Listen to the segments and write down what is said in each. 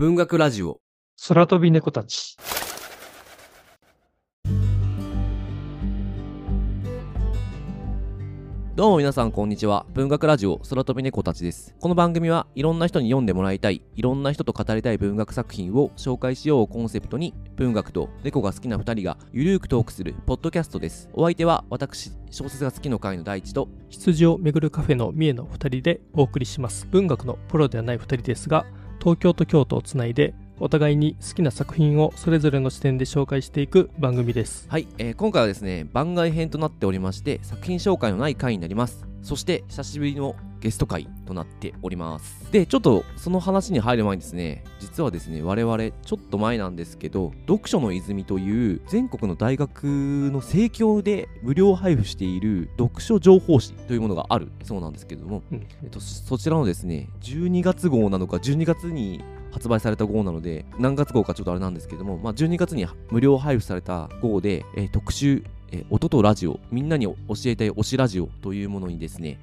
文学ラジオ。空飛び猫たち。どうも皆さんこんにちは。文学ラジオ空飛び猫たちです。この番組はいろんな人に読んでもらいたい、いろんな人と語りたい文学作品を紹介しようをコンセプトに、文学と猫が好きな2人がゆるーくトークするポッドキャストです。お相手は私、小説が好きの会の第一と、羊をめぐるカフェの三重の二人でお送りします。文学のプロではない二人ですが、東京と京都をつないで、お互いに好きな作品をそれぞれの視点で紹介していく番組です。はい、えー今回はですね、番外編となっておりまして、作品紹介のない回になります。そして、久しぶりのゲスト回となっております。で、ちょっとその話に入る前にですね、実はですね、我々、ちょっと前なんですけど、読書の泉という全国の大学の生協で無料配布している読書情報誌というものがあるそうなんですけれども、うんえっと、そそちらのですね、12月号なのか、12月に発売された号なので、何月号かちょっとあれなんですけども、まあ、12月に無料配布された号で、えー特集、えー音とラジオ、みんなに教えたい推しラジオというものにですね、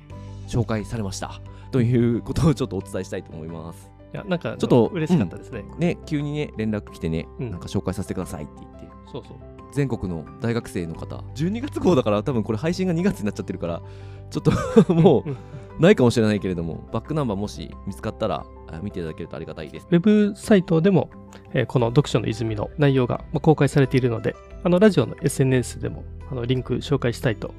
紹介されました。ということをちょっとお伝えしたいと思います。いや、なんか、ちょっと嬉しかったですね。ね、急にね、連絡来てね、うんなんか紹介させてくださいって言って、そうそう。全国の大学生の方、12月号だから多分これ配信が2月になっちゃってるから、ちょっともうんうないかもしれないけれども、バックナンバーもし見つかったらあ見ていただけるとありがたいです。ウェブサイトでも、えーこの読書の泉の内容がまあ公開されているので、あの、ラジオの SNS でも、あの、リンク紹介したいと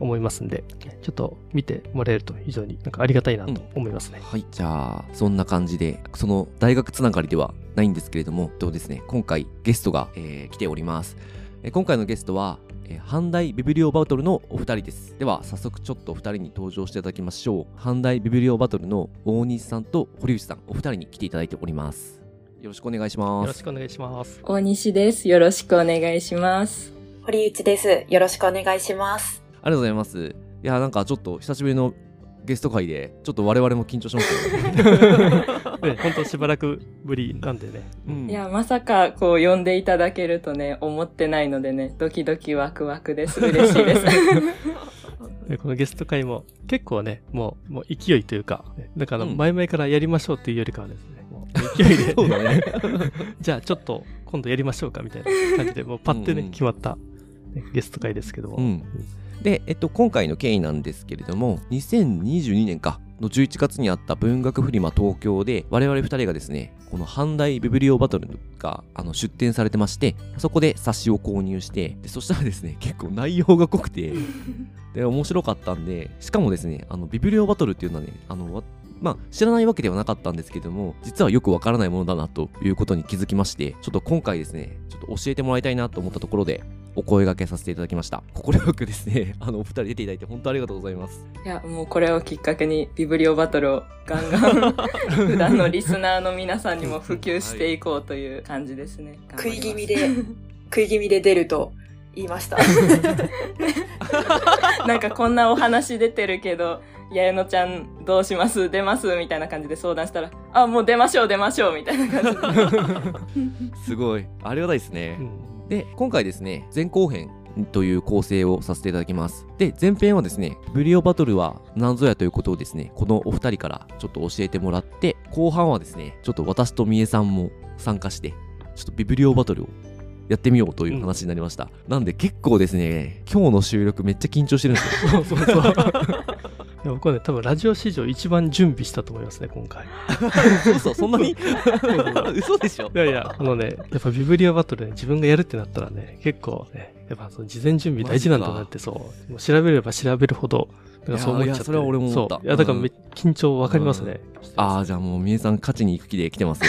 思いますんで、ちょっと見てもらえると非常になんかありがたいなと思いますね。はい、じゃあ、そんな感じで、その大学つながりではないんですけれども、とですね、今回ゲストが、えー来ております。えー今回のゲストは、えー阪大ビブリオバトルのお二人です。では、早速ちょっとお二人に登場していただきましょう。阪大ビブリオバトルの大西さんと堀内さん、お二人に来ていただいております。よろしくお願いしよます。ろしくお願いします。大西です。よろしくお願いします。堀内です。よろしくお願いします。ありがとうございます。いや、なんかちょっと久しぶりのゲスト会で、ちょっと我々も緊張しましたよね。ね、本当しばらくぶりなんでね。うんいや、まさかこう呼んでいただけるとね、思ってないのでね、ドキドキワクワクです。嬉しいです。で このゲスト会も結構ね、もう、もう勢いというか、ねだからうん前々からやりましょうっていうよりかはですね、もう勢いで、そうだね。じゃあちょっと今度やりましょうかみたいな感じで、もうパッてね、うんうん決まった、ねゲスト会ですけども。うんで、えっと、今回の経緯なんですけれども、2022年か、の11月にあった文学フリマ東京で、我々2人がですね、この阪大ビブリオバトルがあの出展されてまして、そこで冊子を購入して、でそしたらですね、結構内容が濃くて、で、面白かったんで、しかもですね、あの、ビブリオバトルっていうのはね、あの、わまあ、知らないわけではなかったんですけども、実はよくわからないものだなということに気づきまして、ちょっと今回ですね、ちょっと教えてもらいたいなと思ったところで、お声掛けさせていただきました。快くですね、あの、お二人出ていただいて本当ありがとうございます。いや、もうこれをきっかけにビブリオバトルをガンガン 普段のリスナーの皆さんにも普及していこうという感じですね。食い気味で、食い気味で出ると言いました。なんかこんなお話出てるけど、ややのちゃんどうします？出ます？みたいな感じで相談したら、あ、もう出ましょう出ましょうみたいな感じで。すごい。ありがたいですね。うんで、今回ですね、前後編という構成をさせていただきます。で、前編はですね、ブリオバトルは何ぞやということをですね、このお二人からちょっと教えてもらって、後半はですね、ちょっと私とみえさんも参加して、ちょっとビブリオバトルをやってみようという話になりました。なんで結構ですね、今日の収録めっちゃ緊張してるんですよ。そうそうそう。いや僕はね、多分ラジオ史上一番準備したと思いますね、今回。嘘、そんなに？嘘でしょ？いやいや、あのね、やっぱビブリオバトルね、自分がやるってなったらね、結構ね、やっぱその事前準備大事なんだなって、そう。もう調べれば調べるほど、なんかそう思っちゃって、いやいやそれは俺も思った。そう。いや、だからめ、うん。緊張わかりますね。ああ、じゃあもうみえさん勝ちに行く気で来てますね。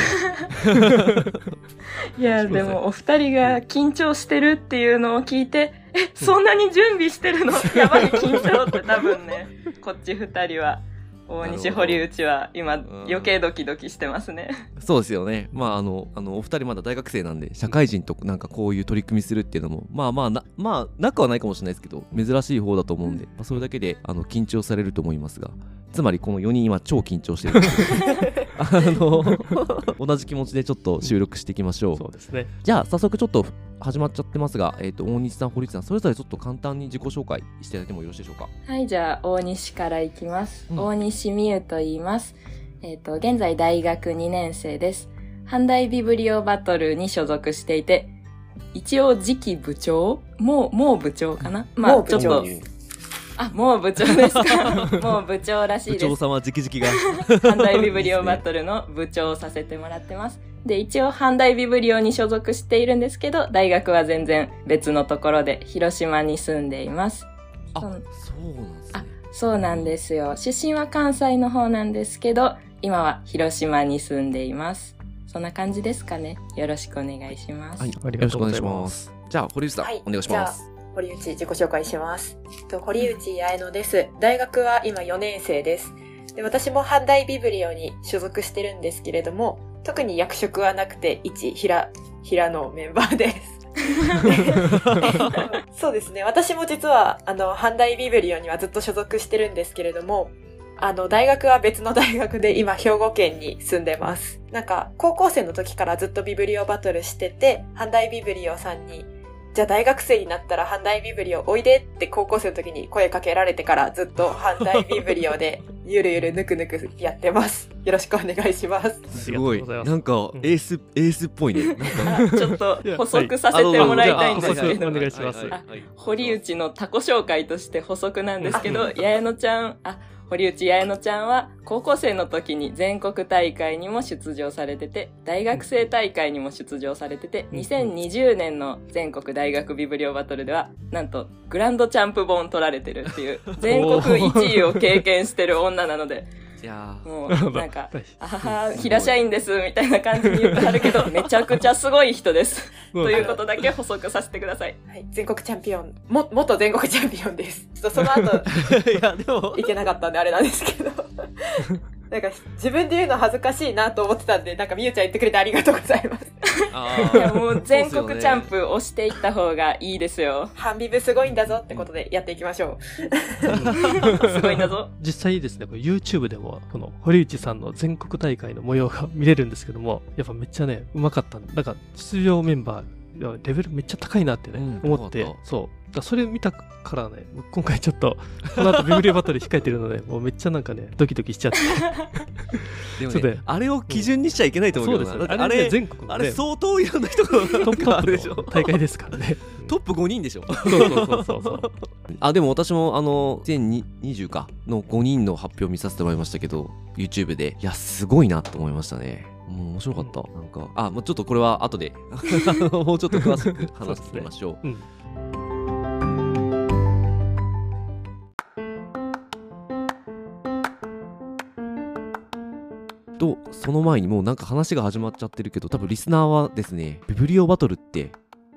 いや、でもお二人が緊張してるっていうのを聞いて、え、そんなに準備してるの？やばい緊張って多分ね、こっち二人は、大西堀内は今ん余計ドキドキしてますね。そうですよね。まあ、あの、あの、お二人まだ大学生なんで、社会人となんかこういう取り組みするっていうのも、まあまあな、まあ、なくはないかもしれないですけど、珍しい方だと思うんで、まあ、それだけで、あの、緊張されると思いますが、つまりこの4人今超緊張してる あの、同じ気持ちでちょっと収録していきましょう。そうですね。じゃあ、早速ちょっと始まっちゃってますが、えっ、と、大西さん、堀内さん、それぞれちょっと簡単に自己紹介していただいてもよろしいでしょうか？はい、じゃあ大西からいきます。うん大西美優と言います。えっ、と、現在大学2年生です。阪大ビブリオバトルに所属していて、一応次期部長もう、もう部長かな？まあ、もう部長ちょっと、あ、もう部長ですか？もう部長らしい部です。長様直々が阪大ビブリオバトルの部長をさせてもらってます。で、一応阪大ビブリオに所属しているんですけど、大学は全然別のところで広島に住んでいます。あうんそうなんですねそうなんですよ。出身は関西の方なんですけど、今は広島に住んでいます。そんな感じですかね。よろしくお願いします。はい、ありよろしくお願いしがとうございまますす。じゃあ、堀内さん、はいお願いします。堀内自己紹介します。えっと堀内彩乃です。大学は今4年生です。で私も阪大ビブリオに所属してるんですけれども、特に役職はなくて、一平、平のメンバーです。そうですね。私も実は、あの、阪大ビブリオにはずっと所属してるんですけれども、あの、大学は別の大学で今、兵庫県に住んでます。なんか、高校生の時からずっとビブリオバトルしてて、阪大ビブリオさんに、じゃあ大学生になったら阪大ビブリオおいでって高校生の時に声かけられてからずっと阪大ビブリオで ゆるゆるぬくぬくやってます。よろしくお願いします。す。ごい。なんか、うん。エース、エースっぽいね。ちょっと補足させてもらいたいんですけど。お、願いします。堀内のタコ紹介として補足なんですけど、八重野ちゃん、あ、堀内八重野ちゃんは高校生の時に全国大会にも出場されてて、大学生大会にも出場されてて、うん2020年の全国大学ビブリオバトルでは、なんとグランドチャンプ本取られてるっていう、全国1位を経験してる女なので、いやーもうなんか、はいあはは、平社員ですみたいな感じに言ってはるけど、めちゃくちゃすごい人です。ということだけ補足させてください。はい、全国チャンピオン、も、元全国チャンピオンです。ちょっとその後、いや、でも、いけなかったんであれなんですけど。なんか自分で言うの恥ずかしいなと思ってたんで、なんかみゆちゃん言ってくれてありがとうございます。あいや、もう全国チャンプ押していった方がいいですよ。ハンビブすごいんだぞってことでやっていきましょ すごいんだぞ。実際ですね、これ YouTube でも、この堀内さんの全国大会の模様が見れるんですけども、やっぱめっちゃね、うまかったんで、なんか出場メンバー、レベルめっちゃ高いなってね、うん思ってそう。だそれ見たからね、今回ちょっと、この後ビブリオバトル控えてるので、もうめっちゃなんかね、ドキドキしちゃって。でもね、あれを基準にしちゃいけないと思うけどうですよね。だってあれ、ね、全国のね、あれ相当いろんな人がトップでしょ大会ですからね。トップ5人でしょそうそうそうそうそう。あ、でも私もあの、2020かの5人の発表見させてもらいましたけど、YouTube で。いや、すごいなと思いましたね。もう面白かった。なんか、あ、もうちょっとこれは後で、もうちょっと詳しく話してみましょう。うん。と、その前にもうなんか話が始まっちゃってるけど、多分リスナーはですね、ビブリオバトルって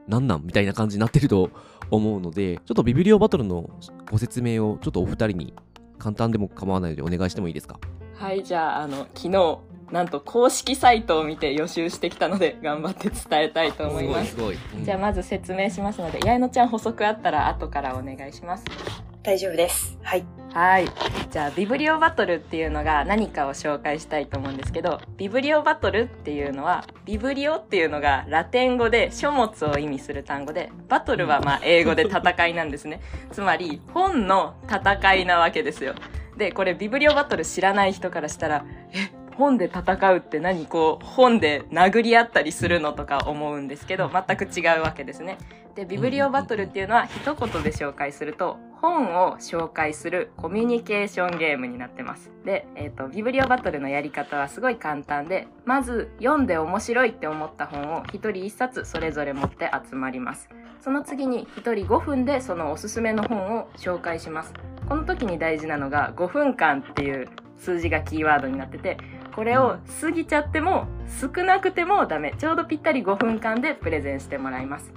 何なんみたいな感じになってると思うので、ちょっとビブリオバトルのご説明をちょっとお二人に簡単でも構わないのでお願いしてもいいですか？はい、じゃあ、あの、昨日、なんと公式サイトを見て予習してきたので、頑張って伝えたいと思います。じゃあ、まず説明しますので、八重野ちゃん補足あったら後からお願いします。う。大丈夫です。はい。はい。じゃあ、ビブリオバトルっていうのが何かを紹介したいと思うんですけど、ビブリオバトルっていうのは、ビブリオっていうのがラテン語で書物を意味する単語で、バトルはまあ英語で戦いなんですね。つまり、本の戦いなわけですよ。で、これビブリオバトル知らない人からしたら、え、本で戦うって何こう、本で殴り合ったりするのとか思うんですけど、全く違うわけですね。で、ビブリオバトルっていうのは一言で紹介すると、本を紹介するコミュニケーションゲームになってます。で、えっ、と、ビブリオバトルのやり方はすごい簡単で、まず読んで面白いって思った本を一人一冊それぞれ持って集まります。その次に一人5分でそのおすすめの本を紹介します。この時に大事なのが5分間っていう数字がキーワードになってて、これを過ぎちゃっても少なくてもダメ。ちょうどぴったり5分間でプレゼンしてもらいます。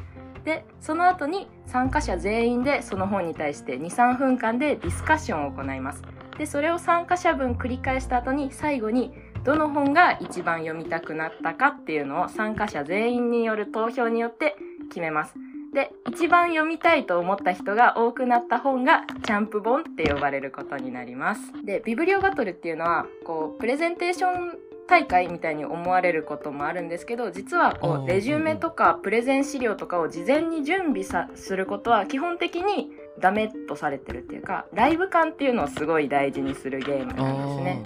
で、その後に参加者全員でその本に対して2、3分間でディスカッションを行います。で、それを参加者分繰り返した後に最後にどの本が一番読みたくなったかっていうのを参加者全員による投票によって決めます。で、一番読みたいと思った人が多くなった本がチャンプ本って呼ばれることになります。で、ビブリオバトルっていうのは、こう、プレゼンテーション大会みたいに思われることもあるんですけど、実はこう、レジュメとかプレゼン資料とかを事前に準備さすることは基本的にダメとされてるっていうか、ライブ感っていうのをすごい大事にするゲームなんですね。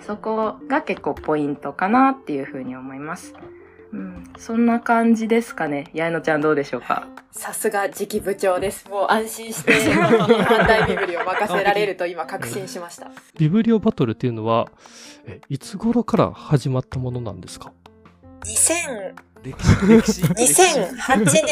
そこが結構ポイントかなっていうふうに思います。うん、そんな感じですかね。やいのちゃんどうでしょうか？さすが次期部長です。もう安心して、反対ビブリを任せられると今確信しました。ビブリオバトルっていうのは、えいつ頃から始まったものなんですか？2000、歴史歴史2008年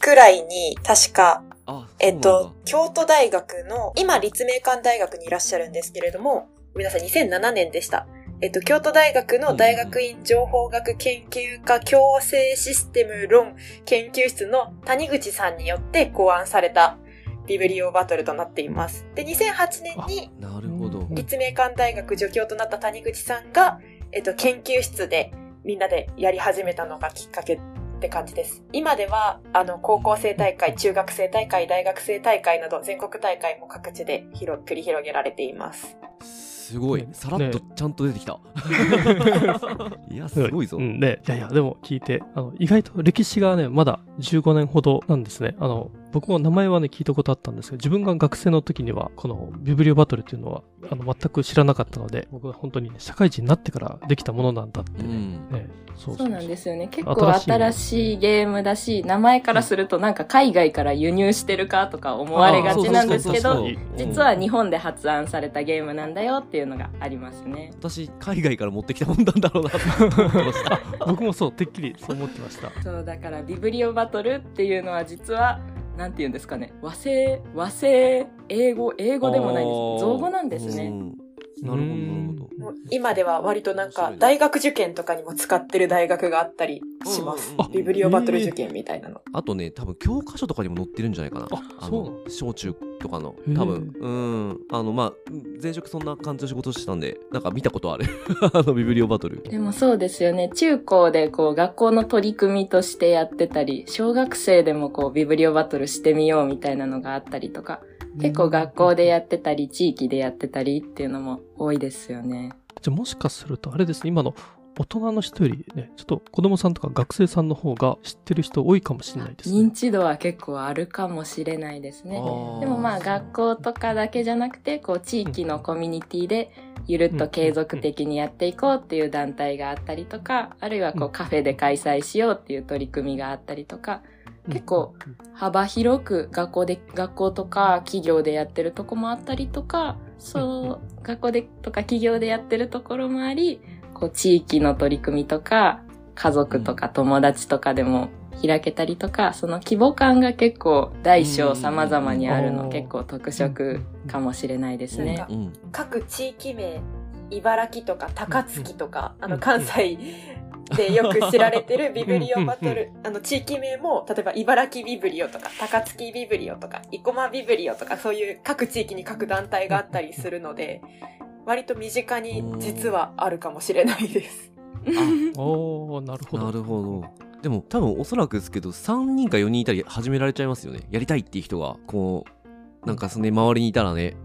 くらいに、確か、あえっと、京都大学の、今立命館大学にいらっしゃるんですけれども、ごめんなさい、2007年でした。えっと、京都大学の大学院情報学研究科共生システム論研究室の谷口さんによって考案されたビブリオバトルとなっています。で、2008年になるほど。立命館大学助教となった谷口さんが、えっと、研究室でみんなでやり始めたのがきっかけって感じです。今では、あの、高校生大会、中学生大会、大学生大会など、全国大会も各地で広繰り広げられています。すごいね。さらっとちゃんと出てきた。いや、すごいぞ。うんね。いやいや、でも聞いて、あの、意外と歴史がね、まだ15年ほどなんですね。あの、僕も名前はね、聞いたことあったんですけど、自分が学生の時には、このビブリオバトルっていうのは、あの、全く知らなかったので、僕は本当にね、社会人になってからできたものなんだってね。うん。ねそうそうなんですよね。結構新しいゲームだし、名前からするとなんか海外から輸入してるかとか思われがちなんですけど実は日本で発案されたゲームなんだよっていうのがありますね。私、海外から持ってきたもんなんだろうなと思ってました。僕もそう、てっきりそう思ってました。そう、だからビブリオバトルっていうのは実は、なんて言うんですかね。和製、和製、英語、英語でもないんです。造語なんですね。うんなるほど、なるほど。今では割となんか、大学受験とかにも使ってる大学があったりします。ビブリオバトル受験みたいなの。あとね、多分教科書とかにも載ってるんじゃないかな。ああそう小中とかの多分うんあのまあ前職そんな感じの仕事をしてたんでなんか見たことある あのビブリオバトルでもそうですよね。中高でこう学校の取り組みとしてやってたり、小学生でもこうビブリオバトルしてみようみたいなのがあったりとか、結構学校でやってたり、地域でやってたりっていうのも多いですよね。じゃあもしかすると、あれですね、今の大人の人よりね、ちょっと子供さんとか学生さんの方が知ってる人多いかもしれないです認ね。知度は結構あるかもしれないですね。でもまあ学校とかだけじゃなくて、こう地域のコミュニティでゆるっと継続的にやっていこうっていう団体があったりとか、あるいはこううんカフェで開催しようっていう取り組みがあったりとか、うん結構、幅広く学校で、学校とか企業でやってるとこもあったりとか、そう、学校でとか企業でやってるところもあり、こう地域の取り組みとか、家族とか友達とかでも開けたりとか、その規模感が結構大小様々にあるのうん。結構特色かもしれないですね。各地域名、茨城とか高槻とか、あのうん。関西でよく知られてるビブリオバトル、あの地域名も、例えば茨城ビブリオとか、高槻ビブリオとか、生駒ビブリオとか、そういう各地域に各団体があったりするので、割と身近に実はあるかもしれないです。おー、なるほど。なるほどでも多分おそらくですけど3人か4人いたり始められちゃいますよねやりたいっていう人がこうなんかそのね周りにいたらね、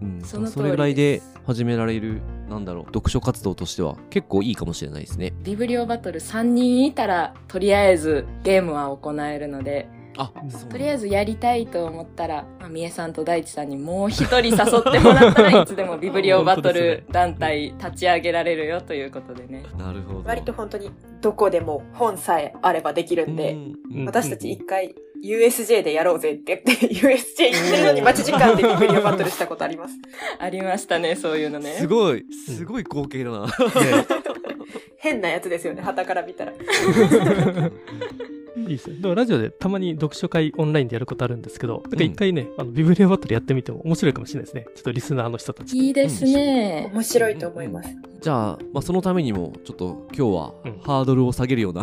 うん、その通りです。それぐらいで始められるなんだろう読書活動としては結構いいかもしれないですね。ビブリオバトル3人いたら、とりあえずゲームは行えるので、あとりあえずやりたいと思ったら、まあ、みえさんと大地さんにもう一人誘ってもらったら いつでもビブリオバトル団体立ち上げられるよということでね。なるほど割と本当にどこでも本さえあればできるんで、うん私たち一回 USJ でやろうぜって言って、USJ 行ってるのに待ち時間でビブリオバトルしたことあります。ありましたね、そういうのね。すごいすごい光景だな、ね変なやつですよね、旗から見たら。いいですね。でもラジオでたまに読書会オンラインでやることあるんですけど、なんか一回ね、あのビブリオバトルやってみても面白いかもしれないですね。ちょっとリスナーの人たちと。いいですね。面白いと思います。じゃあ、まあ、そのためにもちょっと今日はうんハードルを下げるような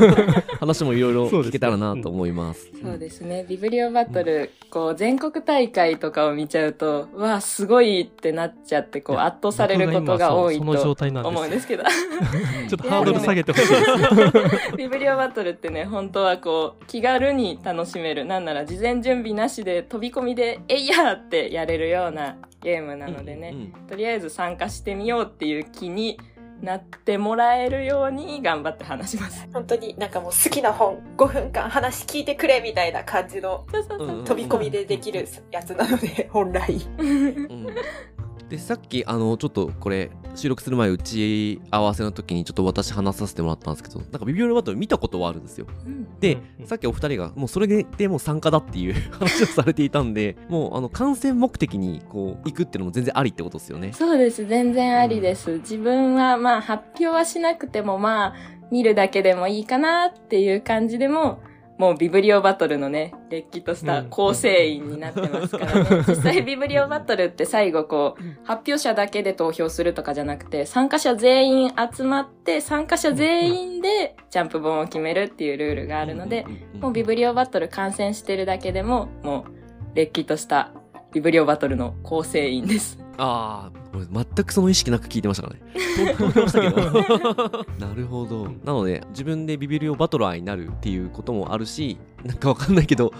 話もいろいろ聞けたらなと思います。そうですね。ビブリオバトル、こう、全国大会とかを見ちゃうと、うわあ、すごいってなっちゃって、こう、圧倒されることが多いと思うんですけど。ちょっとハードル下げてほしいです。ビブリオバトルってね、本当はこう、気軽に楽しめる。なんなら事前準備なしで飛び込みで、えいやーってやれるようなゲームなのでね、うんとりあえず参加してみようっていう気になってもらえるように頑張って話します。本当になんかもう好きな本5分間話聞いてくれみたいな感じのそうそうそう。うん飛び込みでできるやつなので、本来。うんでさっきあのちょっとこれ収録する前打ち合わせの時にちょっと私話させてもらったんですけどなんかビビオラバトル見たことはあるんですよ。うん。で、うんうん。さっきお二人がもうそれででもう参加だっていう 話をされていたんでもうあの観戦目的にこう行くっていうのも全然ありってことですよね。そうです。全然ありです。自分はまあ発表はしなくてもまあ見るだけでもいいかなっていう感じでも、もうビブリオバトルのね、れっきとした構成員になってますからね。実際ビブリオバトルって最後こう、発表者だけで投票するとかじゃなくて、参加者全員集まって、参加者全員でジャンプ本を決めるっていうルールがあるので、もうビブリオバトル観戦してるだけでも、もう、れっきとしたビブリオバトルの構成員です。ああ俺全くその意識なく聞いてましたからね投票したけどなるほどなので自分でビビリオバトラーになるっていうこともあるしなんかわかんないけど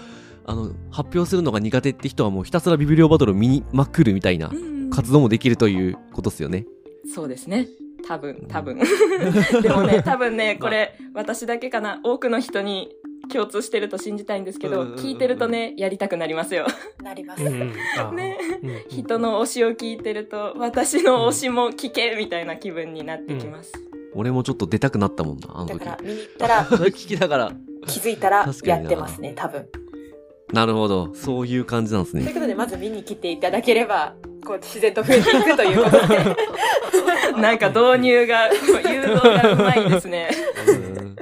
あの発表するのが苦手って人はもうひたすらビビリオバトルを見にまくるみたいな活動もできるということですよねそうですね。多分、多分。でもね、多分ね、これ、私だけかな。多くの人に共通してると信じたいんですけど、うんうんうんうん聞いてるとね、やりたくなりますよ。なります。ね。うんうん人の推しを聞いてると、私の推しも聞けみたいな気分になってきます。俺もちょっと出たくなったもんなあの時だから見に行ったら 聞きながら気づいたらやってますね、多分。なるほどそういう感じなんですねということで、まず見に来ていただければ、こう自然と増えていくということで。なんか導入が、誘導がうまいですね。うん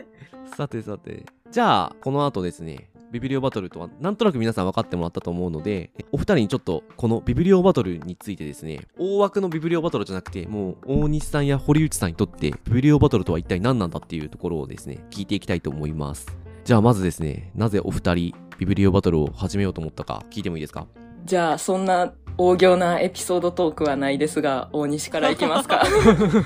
さてさてじゃあこの後ですねビビリオバトルとはなんとなく皆さん分かってもらったと思うのでお二人にちょっとこのビビリオバトルについてですね大枠のビビリオバトルじゃなくてもう大西さんや堀内さんにとってビビリオバトルとは一体何なんだっていうところをですね聞いていきたいと思います。じゃあまずですねなぜお二人ビビリオバトルを始めようと思ったか聞いてもいいですか？じゃあ、そんな大行なエピソードトークはないですが、大西からいきますか。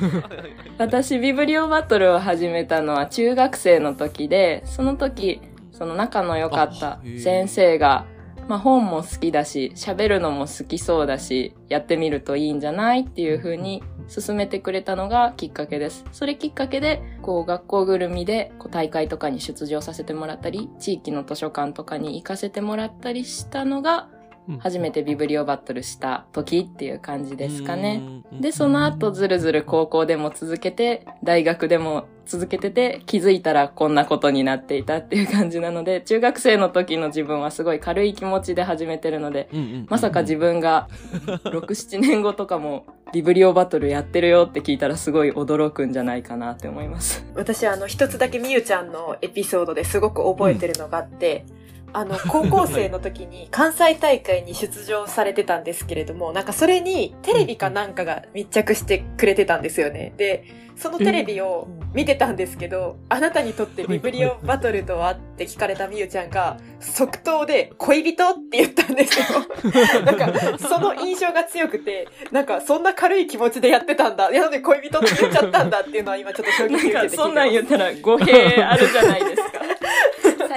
私、ビブリオバトルを始めたのは中学生の時で、その時、その仲の良かった先生が、まあ本も好きだし、喋るのも好きそうだし、やってみるといいんじゃないっていう風に進めてくれたのがきっかけです。それきっかけで、こう学校ぐるみでこう大会とかに出場させてもらったり、地域の図書館とかに行かせてもらったりしたのが、うん初めてビブリオバトルした時っていう感じですかね。うんで、その後ずるずる高校でも続けて、大学でも続けてて、気づいたらこんなことになっていたっていう感じなので、中学生の時の自分はすごい軽い気持ちで始めてるので、うんうんまさか自分が6、7年後とかもビブリオバトルやってるよって聞いたらすごい驚くんじゃないかなって思います。私、あの、一つだけみゆちゃんのエピソードですごく覚えてるのがあって、あの、高校生の時に関西大会に出場されてたんですけれども、なんかそれにテレビかなんかが密着してくれてたんですよね。で、そのテレビを見てたんですけど、あなたにとってビブリオバトルとはって聞かれたみゆちゃんが、即答で恋人って言ったんですよ。なんか、その印象が強くて、なんか、そんな軽い気持ちでやってたんだ。なので恋人って言っちゃったんだっていうのは今ちょっと衝撃受けて聞いてます。なんかそんなん言ったら語弊あるじゃないですか。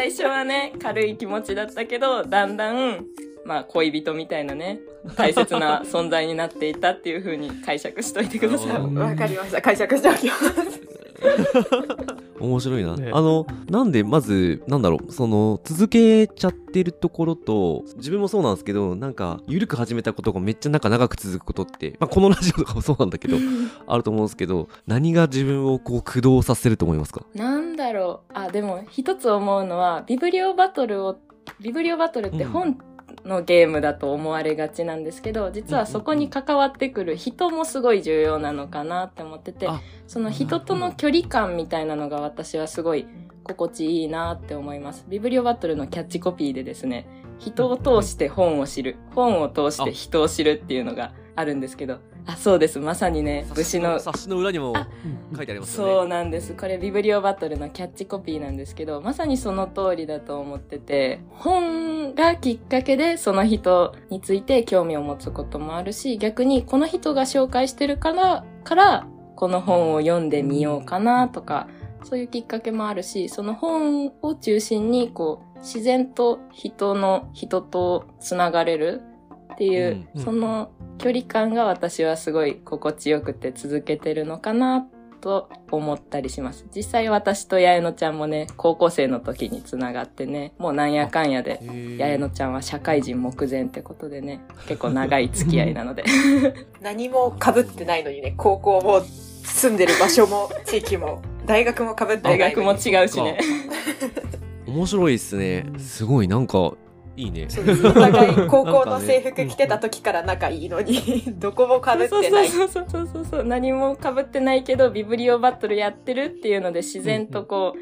最初はね、軽い気持ちだったけど、だんだん、まあ恋人みたいなね、大切な 存在になっていたっていう風に解釈しといてください。わかりました。解釈しておきます。面白いな、ね。あのなんでまずなんだろう。その続けちゃってるところと自分もそうなんですけどなんか緩く始めたことがめっちゃなんか長く続くことって、まあ、このラジオとかもそうなんだけど あると思うんですけど何が自分をこう駆動させると思いますか？なんだろう。あ、でも一つ思うのは、ビブリオバトルを、ビブリオバトルって本のゲームだと思われがちなんですけど、実はそこに関わってくる人もすごい重要なのかなって思っててあ、その人との距離感みたいなのが私はすごい心地いいなって思います。ビブリオバトルのキャッチコピーでですね、人を通して本を知る、本を通して人を知るっていうのがあるんですけど、あ、そうです。まさにね、武士の冊子の裏にもあ書いてありますよねそうなんです。これビブリオバトルのキャッチコピーなんですけど、まさにその通りだと思ってて、本がきっかけでその人について興味を持つこともあるし、逆にこの人が紹介してるから、から、この本を読んでみようかなとか、そういうきっかけもあるし、その本を中心に、こう、自然と人の、人とつながれるっていう、うんその距離感が私はすごい心地よくて続けてるのかなと思ったりします。実際私と八重野ちゃんもね、高校生の時につながってね、もうなんやかんやで、八重野ちゃんは社会人目前ってことでね、結構長い付き合いなので。何も被ってないのにね、高校も住んでる場所も地域も大学も被ってない大学も違うしね。面白いっすね。すごい、なんか、いいね。お互い高校の制服着てた時から仲いいのに、どこも被ってない。そうそうそうそうそう何も被ってないけどビブリオバトルやってるっていうので自然とこう、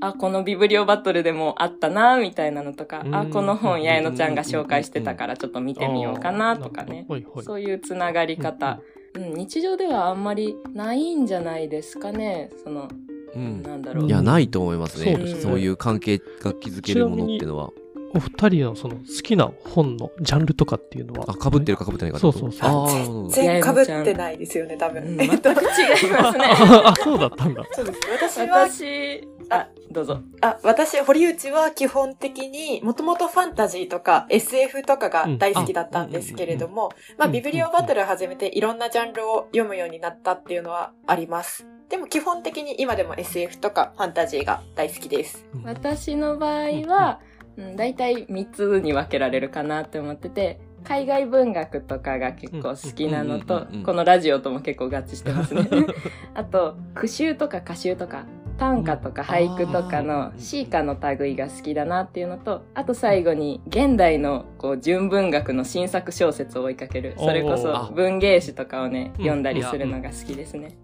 あこのビブリオバトルでもあったなみたいなのとか、うんあこの本八重野ちゃんが紹介してたからちょっと見てみようかなとかね、はいはい。そういうつながり方、うん、日常ではあんまりないんじゃないですかねそのうん。なんだろう、いや、ないと思いますね。そうですねそういう関係が築けるものっていうのは。お二人のその好きな本のジャンルとかっていうのは？あ、被ってるか被ってないかそうそうそう。全然被ってないですよね、多分。うん。全く違いますね。あ、そうだったんだ。そうです。私は、私あどうぞ。あ、私、堀内は基本的に、もともとファンタジーとか SF とかが大好きだったんですけれども、まあ、うん。ビブリオバトル始めていろんなジャンルを読むようになったっていうのはあります。でも基本的に今でも SF とかファンタジーが大好きです。私の場合は、うん、大体3つに分けられるかなって思ってて、海外文学とかが結構好きなのとうんうんうんうん、このラジオとも結構合致してますね。あと、句集とか歌集とか、短歌とか俳句とかあのー詩歌の類が好きだなっていうのと、あと最後に現代のこう純文学の新作小説を追いかける。それこおそー文芸誌とかをね、うん。読んだりするのが好きですね。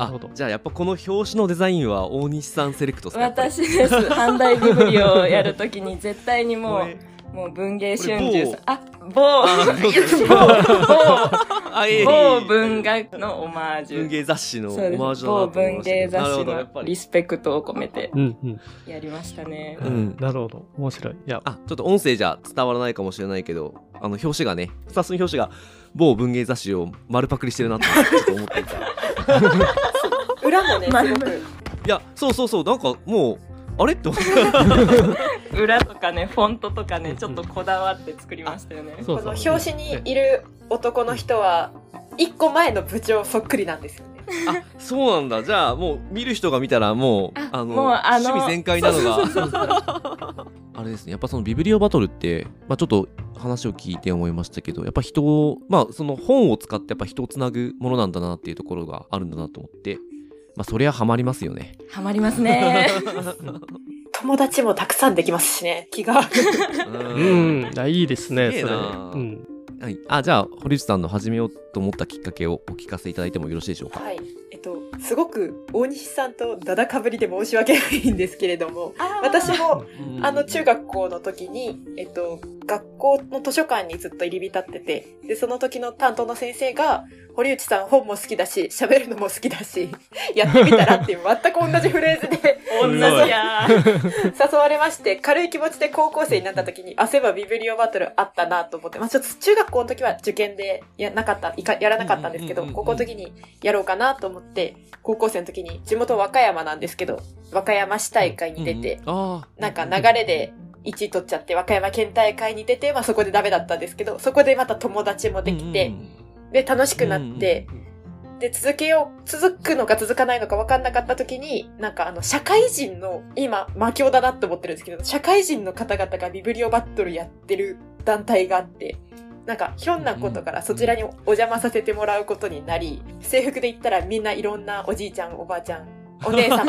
うんなるほど。あじゃあやっぱこの表紙のデザインは大西さんセレクトですか私です。阪大ビブリをやるときに絶対にもう、もう文芸春秋さん。あ、某、某、文学のオマージュ。文芸雑誌のオマージュだ某文芸雑誌のリスペクトを込めてうんうん。やりましたね。うんなるほど。面白い。いや、あちょっと音声じゃ伝わらないかもしれないけどあの表紙がねスタスの表紙が某文芸雑誌を丸パクリしてるなってちょっと思っていたい裏もね、まあすごく、やそうそうそうなんかもうあれって思った裏とかね、フォントとかね、ちょっとこだわって作りましたよね。そうこの表紙にいる男の人は、一個前の部長そっくりなんですよね。あそうなんだ。じゃあもう見る人が見たらもうああの趣味全開なのが。あれですねやっぱそのビブリオバトルって、まあ、ちょっと話を聞いて思いましたけどやっぱ人をまあその本を使ってやっぱ人をつなぐものなんだなっていうところがあるんだなと思ってまあそりゃハマりますよねハマりますね。友達もたくさんできますしね、気が。うん。あいいですね、それ。うん。はい、あじゃあ堀内さんの始めようと思ったきっかけをお聞かせいただいてもよろしいでしょうか？はい。と、すごく大西さんとだだかぶりで申し訳ないんですけれども、私も、あの、中学校の時に、えっと、学校の図書館にずっと入り浸ってて、で、その時の担当の先生が、堀内さん本も好きだし、喋るのも好きだし、やってみたらっていう全く同じフレーズで同じや。誘われまして、軽い気持ちで高校生になった時に、あ、そういえばビブリオバトルあったなと思って、まあちょっと中学校の時は受験でやなかった、いかやらなかったんですけど、うんうんうんうん。高校の時にやろうかなと思って、高校生の時に地元和歌山なんですけど、和歌山市大会に出て、なんか流れで1位取っちゃって、和歌山県大会に出て、まあそこでダメだったんですけど、そこでまた友達もできて、で、楽しくなって、で、続けよう、続くのか続かないのか分かんなかった時に、なんかあの、社会人の、今、魔境だなって思ってるんですけど、社会人の方々がビブリオバトルやってる団体があって、なんか、ひょんなことからそちらにお邪魔させてもらうことになり、制服で行ったらみんないろんなおじいちゃん、おばあちゃん、お姉様、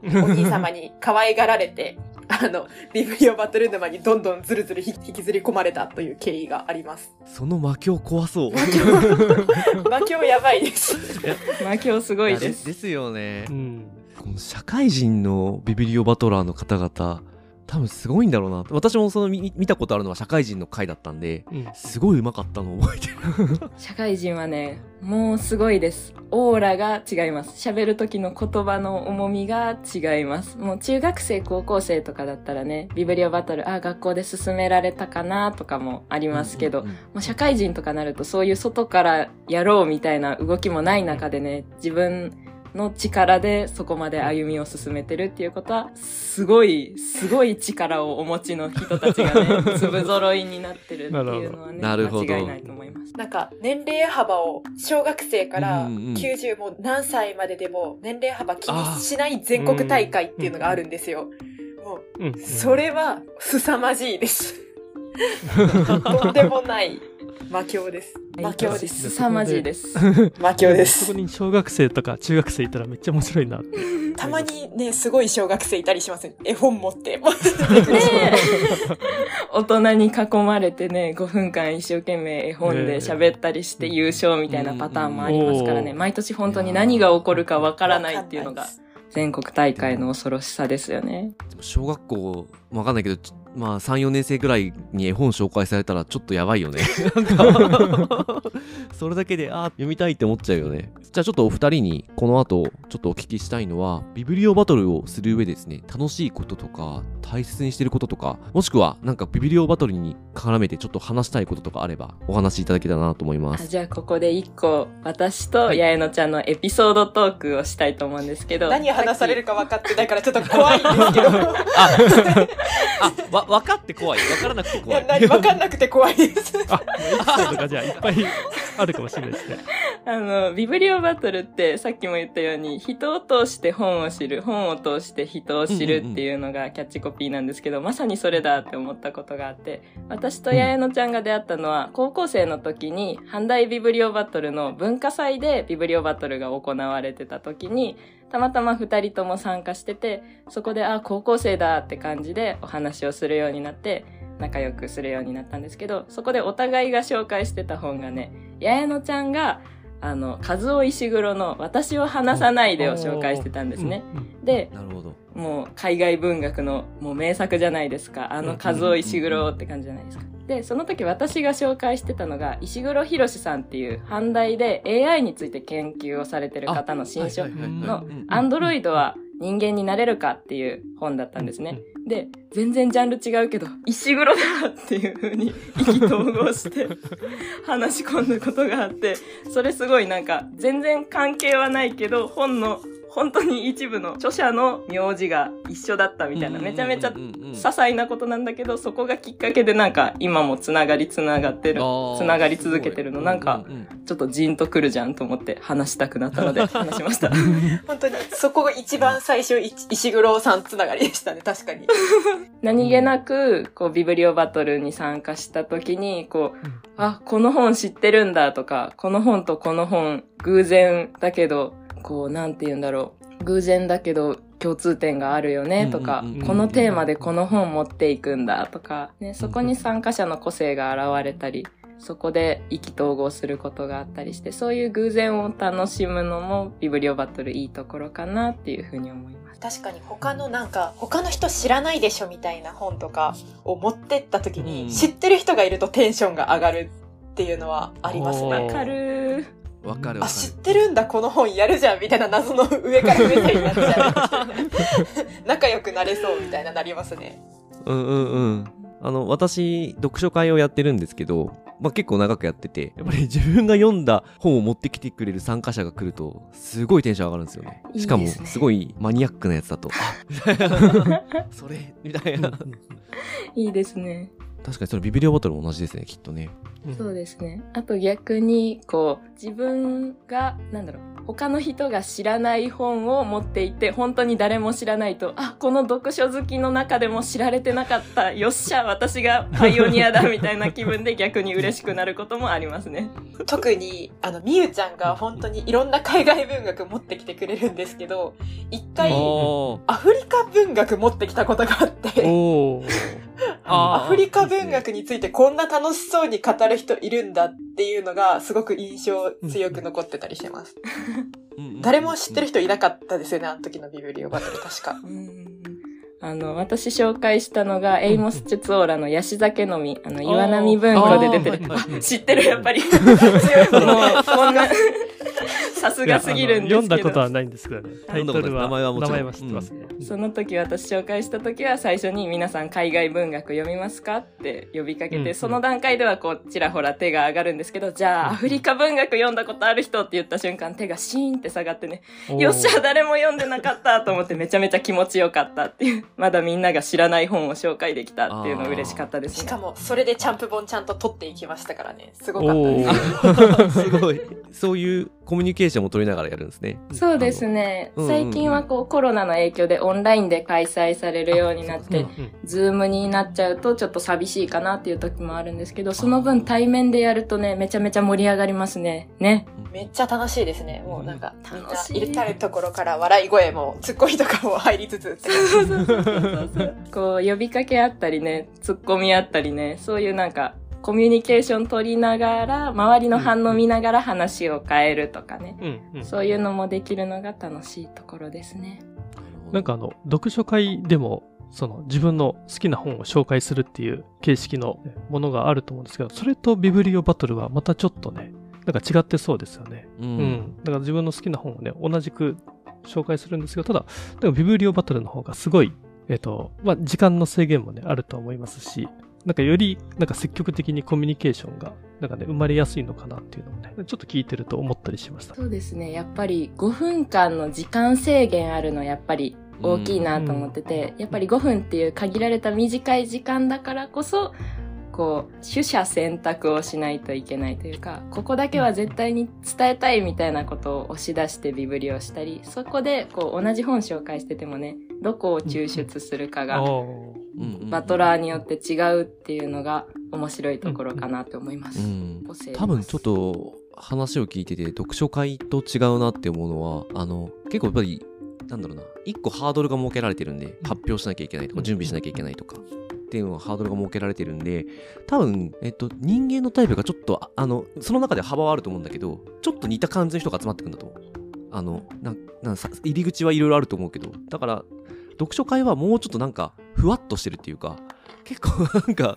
お兄様に可愛がられて、あの、ビブリオバトル沼にどんどんずるずる引きずり込まれたという経緯があります。その魔境怖そう 魔境やばいです。まあ今日すごいです。ですよねうん。この社会人のビビリオバトラーの方々多分すごいんだろうな私もその見見たことあるのは社会人の回だったんでうん。すごいうまかったのを覚えてる 社会人はね、もうすごいです。オーラが違います。喋る時の言葉の重みが違います。もう中学生、高校生とかだったらね、ビブリオバトル、あ、学校で進められたかなとかもありますけど、うんうんもう社会人とかなるとそういう外からやろうみたいな動きもない中でね、自分の力でそこまで歩みを進めてるっていうことは、すごい、すごい力をお持ちの人たちがね、粒揃いになってるっていうのはね、なるほど間違いないと思います。なんか、年齢幅を小学生からうんうん90もう何歳まででも年齢幅気にしない全国大会っていうのがあるんですよ。もうんう、それは凄まじいです。とんでもない魔境です。魔境です。凄まじいです。魔境です。そこに小学生とか中学生いたらめっちゃ面白いなって。たまにね、すごい小学生いたりしますね。絵本持って。ね 大人に囲まれてね、5分間一生懸命絵本で喋ったりして優勝みたいなパターンもありますからね、うん毎年本当に何が起こるかわからないっていうのが全国大会の恐ろしさですよね。でも小学校わかんないけどちまあ34年生ぐらいに絵本紹介されたらちょっとやばいよね なんかそれだけであー読みたいって思っちゃうよねじゃあちょっとお二人にこの後ちょっとお聞きしたいのはビブリオバトルをする上でですね楽しいこととか大切にしてることとかもしくはなんかビブリオバトルに絡めてちょっと話したいこととかあればお話しいただけたらなと思いまあすじゃあここで一個私とはい八重野ちゃんのエピソードトークをしたいと思うんですけど。何話されるか分かってないからちょっと怖いんですけど。あわ分かって怖い分からなくてい怖い、や何分かんなくて怖いです。あ、エピソードがじゃあいっぱいあるかもしれないですね。あの、ビブリオバトルってさっきも言ったように人を通して本を知る、本を通して人を知るっていうのがキャッチコピーなんですけど、まさにそれだって思ったことがあって、私と八重野ちゃんが出会ったのは高校生の時に阪大ビブリオバトルの文化祭でビブリオバトルが行われてた時に、たまたま二人とも参加してて、そこで、あ、高校生だって感じでお話をするようになって、仲良くするようになったんですけど、そこでお互いが紹介してた本がね、八重野ちゃんが、あの、和尾石黒の私を話さないでを紹介してたんですね。うんうん。で、なるほどもう海外文学のもう名作じゃないですか。あの和夫石黒って感じじゃないですか。で、その時私が紹介してたのが石黒博さんっていう阪大で AI について研究をされてる方の新書のアンドロイドは人間になれるかっていう本だったんですね。で、全然ジャンル違うけど、石黒だっていう風に意気投合して話し込んだことがあって、それすごいなんか全然関係はないけど、本の本当に一部の著者の名字が一緒だったみたいな、めちゃめちゃ些細なことなんだけど、そこがきっかけでなんか今もつながりつながってる、つながり続けてるの、なんかちょっとジーンとくるじゃんと思って話したくなったので 話しました。本当に、そこが一番最初、い石黒さんつながりでしたね、確かに。何気なく、こう、ビブリオバトルに参加した時に、こう、あ、この本知ってるんだとか、この本とこの本、偶然だけど、こう、なんて言うんだろう。偶然だけど、共通点があるよねとかこのテーマでこの本持っていくんだとか、ね、そこに参加者の個性が現れたり、そこで意気投合することがあったりして、そういう偶然を楽しむのもビブリオバトルいいところかなっていうふうに思います。確かに他のなんか、他の人知らないでしょみたいな本とかを持ってった時に、うん知ってる人がいるとテンションが上がるっていうのはありますおね。わかるわかるわか知ってるんだ、この本やるじゃん、みたいな謎の上から目線になっちゃう。仲良くなれそうみたいななりますね。るうんうんうん。あの私読書会をやってるんですけどまあ、結構長くやっててやっぱり自分が読んだ本を持ってきてくれる参加者が来るとすごいテンション上がるんですよね。いいですね。しかもすごいマニアックなやつだと。あ それみたいな。いいですね。確かにそれビビリオバトルも同じですねきっとねそうですね。あと逆に、こう、自分が、なんだろう、他の人が知らない本を持っていて、本当に誰も知らないと、あ、この読書好きの中でも知られてなかった、よっしゃ、私がパイオニアだ、みたいな気分で逆に嬉しくなることもありますね。特に、あの、みゆちゃんが本当にいろんな海外文学持ってきてくれるんですけど、一回、アフリカ文学持ってきたことがあって、アフリカ文学についてこんな楽しそうに語る人いるんだっていうのがすごく印象強く残ってたりします。誰も知ってる人いなかったですよね、あの時のビブリオバトル確か。うんあの、私紹介したのが、エイモス・チェツオーラのヤシ酒飲み、あの、岩波文庫で出てる。知ってる、やっぱり。もう、こんな、さすがすぎるんですけど。読んだことはないんですけどね。タイトルは、名前はもちろん。名前は知ってますね。その時私紹介した時は最初に皆さん海外文学読みますかって呼びかけて、うん。その段階ではこうちらほら手が上がるんですけど、じゃあアフリカ文学読んだことある人って言った瞬間手がシーンって下がってね、よっしゃ誰も読んでなかったと思ってめちゃめちゃ気持ちよかったっていう、まだみんなが知らない本を紹介できたっていうの嬉しかったですね。しかも、それでチャンプ本ちゃんと取っていきましたからね。すごかったおです。ー すごい。そういうコミュニケーションも取りながらやるんですね。そうですね。うんうん最近はこうコロナの影響でオンラインで開催されるようになってうん、うんズームになっちゃうとちょっと寂しいかなっていう時もあるんですけど、その分対面でやるとね、めちゃめちゃ盛り上がりますね。ね。めっちゃ楽しいですね。もうなんか、みんな楽しい入れたるところから笑い声も、ツッコミとかも入りつつ。こう呼びかけあったりね、ツッコミあったりね、そういうなんか、コミュニケーション取りながら、周りの反応見ながら話を変えるとかね。うんうんそういうのもできるのが楽しいところですね。なんかあの、読書会でも、その自分の好きな本を紹介するっていう形式のものがあると思うんですけど、それとビブリオバトルはまたちょっとね、なんか違ってそうですよね。う。うんん。だから自分の好きな本をね、同じく紹介するんですけど、ただ、でもビブリオバトルの方がすごい、えっ、と、まあ、時間の制限もね、あると思いますし、なんかより、なんか積極的にコミュニケーションが、なんかね、生まれやすいのかなっていうのもね、ちょっと聞いてると思ったりしました。そうですね。やっぱり5分間の時間制限あるのやっぱり大きいなと思ってて、やっぱり5分っていう限られた短い時間だからこそ、こう、取捨選択をしないといけないというか、ここだけは絶対に伝えたいみたいなことを押し出してビブリをしたり、そこでこう同じ本紹介しててもね、どこを抽出するかが、バトラーによって違うっていうのが面白いところかなと思います。うん個性出ます。多分ちょっと話を聞いてて読書会と違うなって思うのはあの結構やっぱりなんだろうな一個ハードルが設けられてるんで発表しなきゃいけないとかうん。準備しなきゃいけないとかっていうのハードルが設けられてるんで多分、えっと、人間のタイプがちょっとあのその中で幅はあると思うんだけどちょっと似た感じの人が集まってくんだと思う。あのなな入り口はいろいろあると思うけどだから読書会はもうちょっとなんかふわっとしてるっていうか結構なんか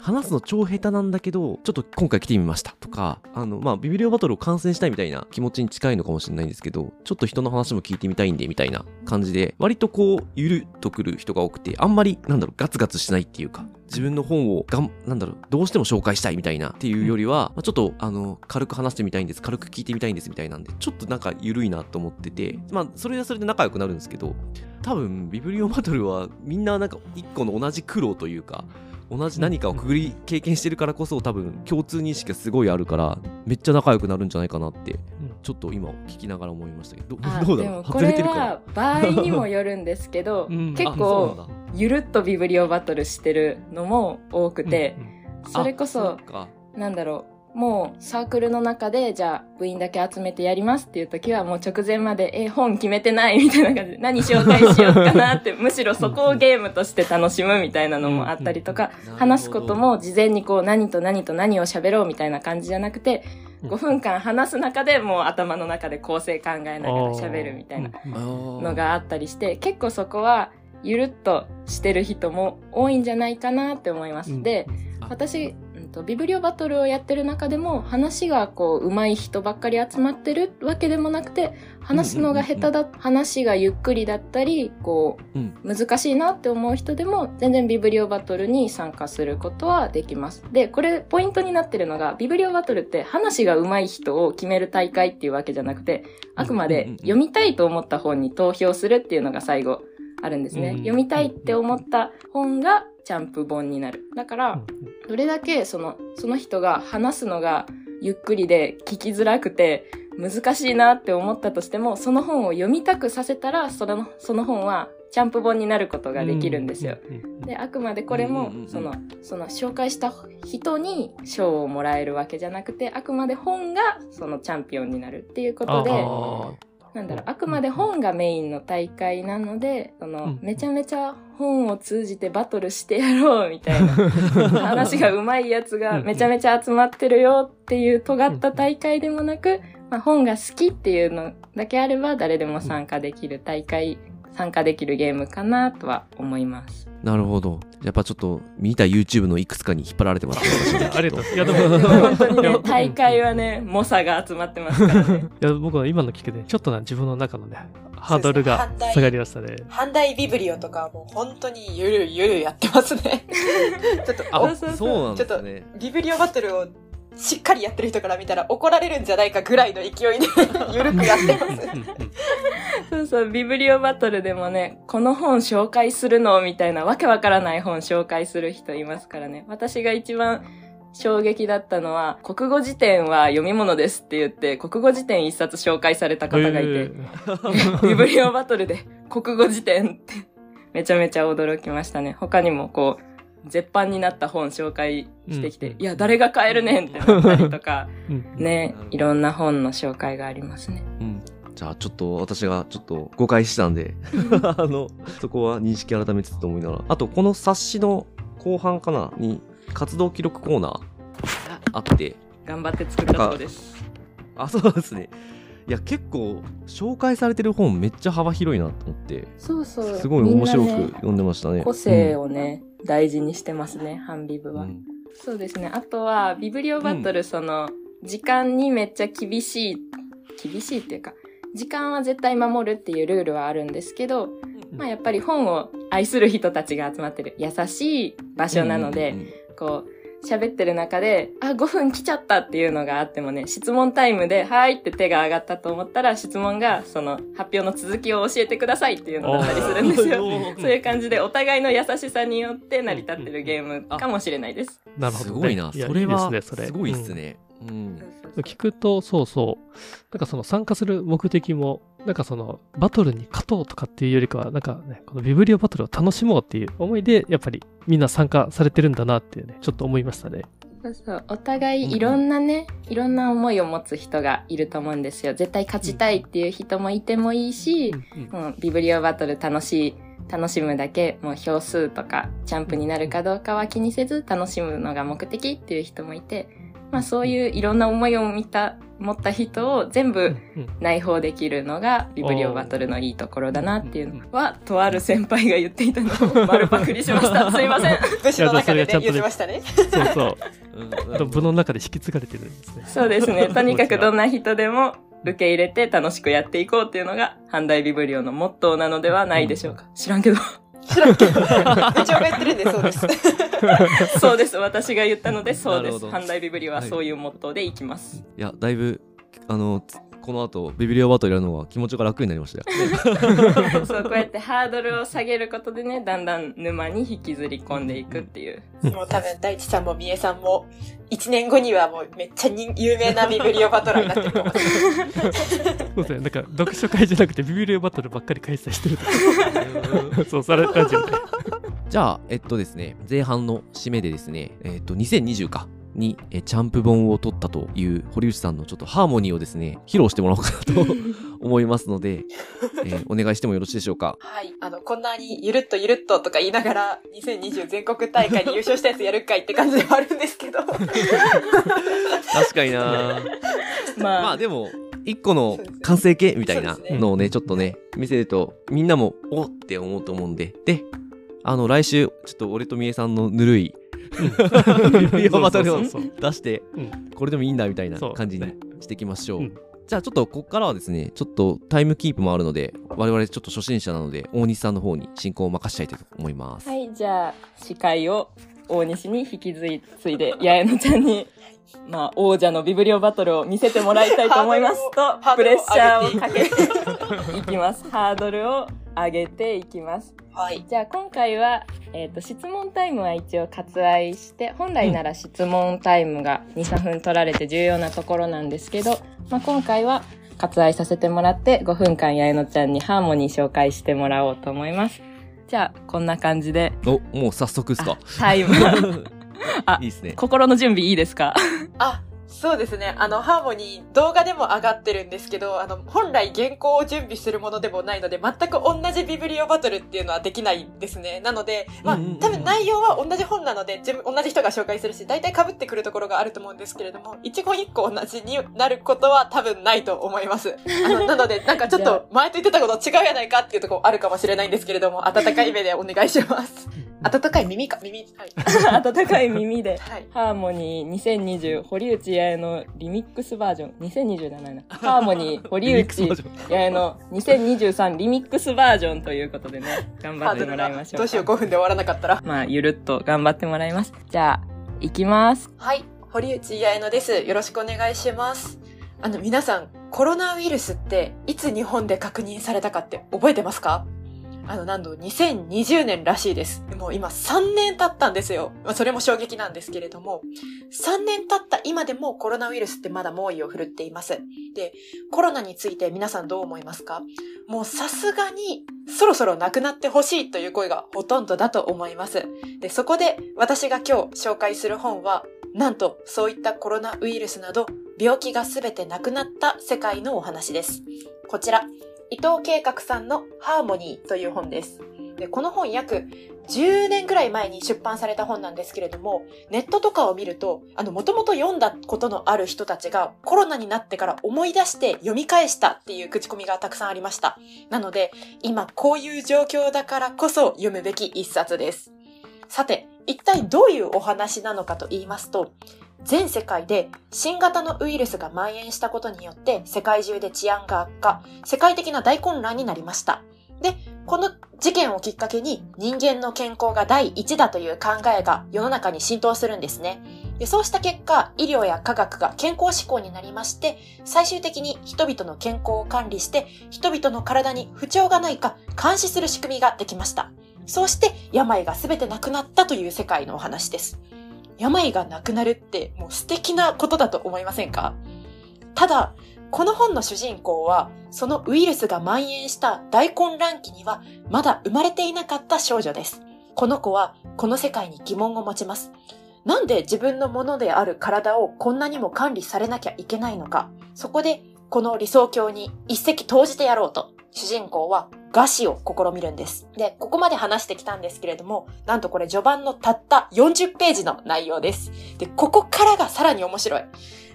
話すの超下手なんだけど、ちょっと今回来てみましたとか、あの、まあ、ビビリオバトルを観戦したいみたいな気持ちに近いのかもしれないんですけど、ちょっと人の話も聞いてみたいんで、みたいな感じで、割とこう、ゆるっとくる人が多くて、あんまり、なんだろう、ガツガツしないっていうか、自分の本をがん、なんだろう、どうしても紹介したいみたいなっていうよりは、まあ、ちょっと、あの、軽く話してみたいんです、軽く聞いてみたいんですみたいなんで、ちょっとなんかゆるいなと思ってて、まあ、それはそれで仲良くなるんですけど、多分、ビブリオバトルはみんななんか一個の同じ苦労というか、同じ何かをくぐり経験してるからこそ多分共通認識がすごいあるからめっちゃ仲良くなるんじゃないかなってちょっと今聞きながら思いましたけど。どうだ？ろうこれは場合にもよるんですけど、うん。結構ゆるっとビブリオバトルしてるのも多くて、それこあそうか。なんだろうもうサークルの中でじゃあ部員だけ集めてやりますっていう時はもう直前までえ本決めてないみたいな感じで何紹介しようかなってむしろそこをゲームとして楽しむみたいなのもあったりとかうん。話すことも事前にこう何と何と何を喋ろうみたいな感じじゃなくてうん。5分間話す中でもう頭の中で構成考えながら喋るみたいなののがあったりして結構そこはゆるっとしてる人も多いんじゃないかなって思います。で私、うんと、ビブリオバトルをやってる中でも話がこう上手い人ばっかり集まってるわけでもなくて話すのが下手だ、話がゆっくりだったりこう難しいなって思う人でも全然ビブリオバトルに参加することはできます。でこれポイントになってるのがビブリオバトルって話が上手い人を決める大会っていうわけじゃなくてあくまで読みたいと思った本に投票するっていうのが最後あるんですね。うん読みたいって思った本がチャンプ本になる。だから、どれだけその、その人が話すのがゆっくりで聞きづらくて難しいなって思ったとしても、その本を読みたくさせたら、その、その本はチャンプ本になることができるんですよ。。で、あくまでこれもその、その紹介した人に賞をもらえるわけじゃなくて、あくまで本がそのチャンピオンになるっていうことで、なんだろう、あくまで本がメインの大会なので、そのうん、めちゃめちゃ本を通じてバトルしてやろうみたいな 話が上手いやつがめちゃめちゃ集まってるよっていう尖った大会でもなく、まあ、本が好きっていうのだけあれば誰でも参加できる大会参加できるゲームかなとは思います。なるほど。やっぱちょっと見た YouTube のいくつかに引っ張られてます ありがとうございます。いや、ででもも、本当にね、大会はね、猛者が集まってますからね。いや、僕は今の聞けて、ちょっとな、自分の中のね、ハードルが下がりましたね。阪大ビブリオとかはもう本当にゆるゆるやってますね。ちょっと、あ、おそうなんですね。ビブリオバトルをしっかりやってる人から見たら怒られるんじゃないかぐらいの勢いで ゆるくやってます。そうそう、ビブリオバトルでもね、この本紹介するのみたいなわけわからない本紹介する人いますからね。私が一番衝撃だったのは、国語辞典は読み物ですって言って、国語辞典一冊紹介された方がいて、え ビブリオバトルで国語辞典ってめちゃめちゃ驚きましたね。他にもこう、絶版になった本紹介してきて、うんいや、誰が買えるねんってなったりとか、ね、いろんな本の紹介がありますね。うん。じゃあちょっと私がちょっと誤解したんで、あの、そこは認識改めつつと思いながら。あと、この冊子の後半かなに活動記録コーナーあって、頑張って作ったそうです。あ、そうですね。いや、結構、紹介されてる本めっちゃ幅広いなと思って、そうそう。すごい面白く読んでましたね。個性をね、大事にしてますね、ハンビブは。うんそうですね。あとは、ビブリオバトル、その、時間にめっちゃ厳しい、厳しいっていうか、時間は絶対守るっていうルールはあるんですけど、まあやっぱり本を愛する人たちが集まってる優しい場所なので、こう、喋ってる中で、あ、5分来ちゃったっていうのがあってもね、質問タイムで、はいって手が上がったと思ったら、質問が、その、発表の続きを教えてくださいっていうのだったりするんですよ。そういう感じで、お互いの優しさによって成り立ってるゲームかもしれないです。なるほど、ね。すごいな。やそれは、いいですね、それ。すごいっすね。うん。うん聞くと、そうそう。なんかその参加する目的も、なんかそのバトルに勝とうとかっていうよりかは、なんかね、このビブリオバトルを楽しもうっていう思いで、やっぱりみんな参加されてるんだなっていうね、ちょっと思いましたね。そうそう。お互いいろんなね、いろんな思いを持つ人がいると思うんですよ。絶対勝ちたいっていう人もいてもいいし、もうビブリオバトル楽しい、楽しむだけ、もう票数とか、チャンプになるかどうかは気にせず楽しむのが目的っていう人もいて、まあそういういろんな思いを見た、持った人を全部内包できるのがビブリオバトルのいいところだなっていうのは、とある先輩が言っていたのを 丸パクリしました。すいません。武士の中でね、いやそれがちゃんとね言ってましたね。そうそう。うん部の中で引き継がれてるんですね。そうですね。とにかくどんな。な人でも受け入れて楽しくやっていこうっていうのが、阪大ビブリオのモットーなのではないでしょうか。知らんけど。知らんけど。部長が言ってるんで、そうです。そうです。私が言ったので、そうです。なるほど阪大ビブリオはそういうモットーでいきます。いや、だいぶ、あの、つこの後、ビビリオバトルやるのが気持ちが楽になりましたよ。そう、こうやってハードルを下げることでね、だんだん沼に引きずり込んでいくっていう。もう多分、大地さんも三重さんも、一年後にはもうめっちゃ人有名なビブリオバトラーになってるかもしれない。そうですね。なんか読書会じゃなくてビブリオバトルばっかり開催してると。そう、されラジオで。じゃあ、えっとですね、前半の締めでですね、えっと、2020か。にえチャンプ本を取ったという堀内さんのちょっとハーモニーをですね、披露してもらおうかなと 思いますので、えーお願いしてもよろしいでしょうか？はい。あの、こんなにゆるっとゆるっととか言いながら、2020全国大会に優勝したやつやるかいって感じではあるんですけど。確かにな まあ、まあでも、一個の完成形みたいなのをね、ちょっとね、見せると、みんなも、おって思うと思うんで、で、あの、来週、ちょっと俺とみえさんのぬるい、ビブリオバトルをそうそうそう。出して、うん。これでもいいんだみたいな感じにね。していきましょう。うん。じゃあちょっとこっからはですね、ちょっとタイムキープもあるので、我々ちょっと初心者なので、大西さんの方に進行を任したいと思います。はい、じゃあ、司会を大西に引き継いで、八重野ちゃんに、まあ、王者のビブリオバトルを見せてもらいたいと思いますと、プレッシャーをかけていきます。ハードルを上げていきます。はい。じゃあ今回は、えっ、と、質問タイムは一応割愛して、本来なら質問タイムが2、3分取られて重要なところなんですけど、まあ、今回は割愛させてもらって5分間八重野ちゃんにハーモニー紹介してもらおうと思います。じゃあ、こんな感じで、お、もう早速ですか？あ。タイム、あいいですね。心の準備いいですか？あ、そうですね。あの、ハーモニー動画でも上がってるんですけど、あの、本来原稿を準備するものでもないので、全く同じビブリオバトルっていうのはできないんですね。なので、まあ、多分内容は同じ本なので、全部同じ人が紹介するし、大体被ってくるところがあると思うんですけれども、一言一個同じになることは多分ないと思います。あの、なので、なんかちょっと前と言ってたこと違うやないかっていうところあるかもしれないんですけれども、温かい目でお願いします。温かい耳か、耳。はい。温かい耳で。はい。ハーモニー2020堀内八重のリミックスバージョン2027年ハーモニー堀内八重の2023リミックスバージョンということでね頑張ってもらいましょうかどうしよう、5分で終わらなかったら。まあゆるっと頑張ってもらいますじゃあ行きますはい、堀内八重乃です。よろしくお願いします。あの、皆さん、コロナウイルスって、いつ日本で確認されたかって覚えてますか？あの、なんと、2020年らしいです。もう今3年経ったんですよ。まあ、それも衝撃なんですけれども、3年経った今でもコロナウイルスってまだ猛威を振るっています。で、コロナについて皆さんどう思いますか？もうさすがに、そろそろなくなってほしいという声がほとんどだと思います。で、そこで私が今日紹介する本は、なんとそういったコロナウイルスなど病気がすべてなくなった世界のお話です。こちら、伊藤計画さんのハーモニーという本です。でこの本約10年ぐらい前に出版された本なんですけれども、ネットとかを見ると、あの、もともと読んだことのある人たちがコロナになってから思い出して読み返したっていう口コミがたくさんありました。なので、今こういう状況だからこそ読むべき一冊です。さて、一体どういうお話なのかと言いますと、全世界で新型のウイルスが蔓延したことによって世界中で治安が悪化、世界的な大混乱になりました。で、この事件をきっかけに人間の健康が第一だという考えが世の中に浸透するんですね。でそうした結果、医療や科学が健康志向になりまして、最終的に人々の健康を管理して、人々の体に不調がないか監視する仕組みができました。そうして病が全てなくなったという世界のお話です。病がなくなるってもう素敵なことだと思いませんか？ただ、この本の主人公は、そのウイルスが蔓延した大混乱期には、まだ生まれていなかった少女です。この子は、この世界に疑問を持ちます。なんで自分のものである体をこんなにも管理されなきゃいけないのか？そこで、この理想郷に一石投じてやろうと、主人公は餓死を試みるんです。で、ここまで話してきたんですけれども、なんとこれ序盤のたった40ページの内容です。で、ここからがさらに面白い。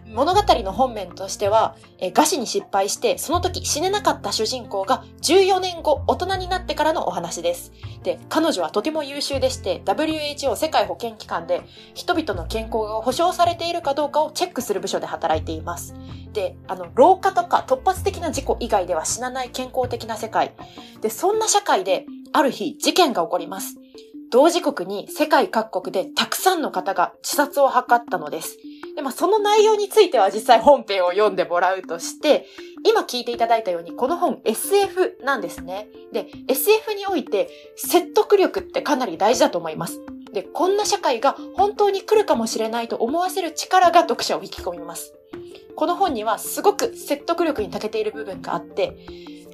物語の本面としては、え餓死に失敗して、その時死ねなかった主人公が14年後、大人になってからのお話です。で、彼女はとても優秀でして、WHO 世界保健機関で人々の健康が保障されているかどうかをチェックする部署で働いています。で、あの、老化とか突発的な事故以外では死なない健康的な世界。で、そんな社会で、ある日、事件が起こります。同時刻に世界各国でたくさんの方が自殺を図ったのです。で、まあ、その内容については実際本編を読んでもらうとして、今聞いていただいたように、この本 SF なんですね。で、SF において説得力ってかなり大事だと思います。で、こんな社会が本当に来るかもしれないと思わせる力が読者を引き込みます。この本にはすごく説得力に長けている部分があって、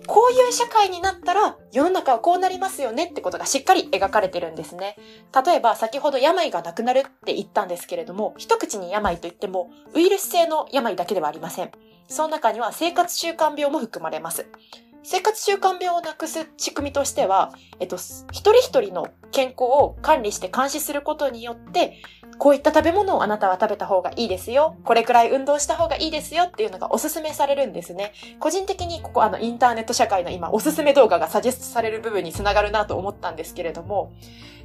こういう社会になったら世の中はこうなりますよねってことがしっかり描かれてるんですね。例えば先ほど病がなくなるって言ったんですけれども、一口に病といってもウイルス性の病だけではありません。その中には生活習慣病も含まれます。生活習慣病をなくす仕組みとしては、えっと、一人一人の健康を管理して監視することによって、こういった食べ物をあなたは食べた方がいいですよ。これくらい運動した方がいいですよっていうのがおすすめされるんですね。個人的にここあのインターネット社会の今おすすめ動画がサジェストされる部分につながるなと思ったんですけれども、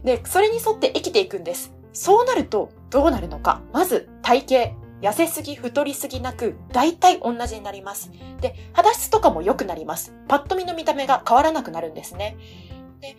で、それに沿って生きていくんです。そうなるとどうなるのか。まず体型。痩せすぎ、太りすぎなく、大体同じになります。で、肌質とかも良くなります。パッと見の見た目が変わらなくなるんですね。で、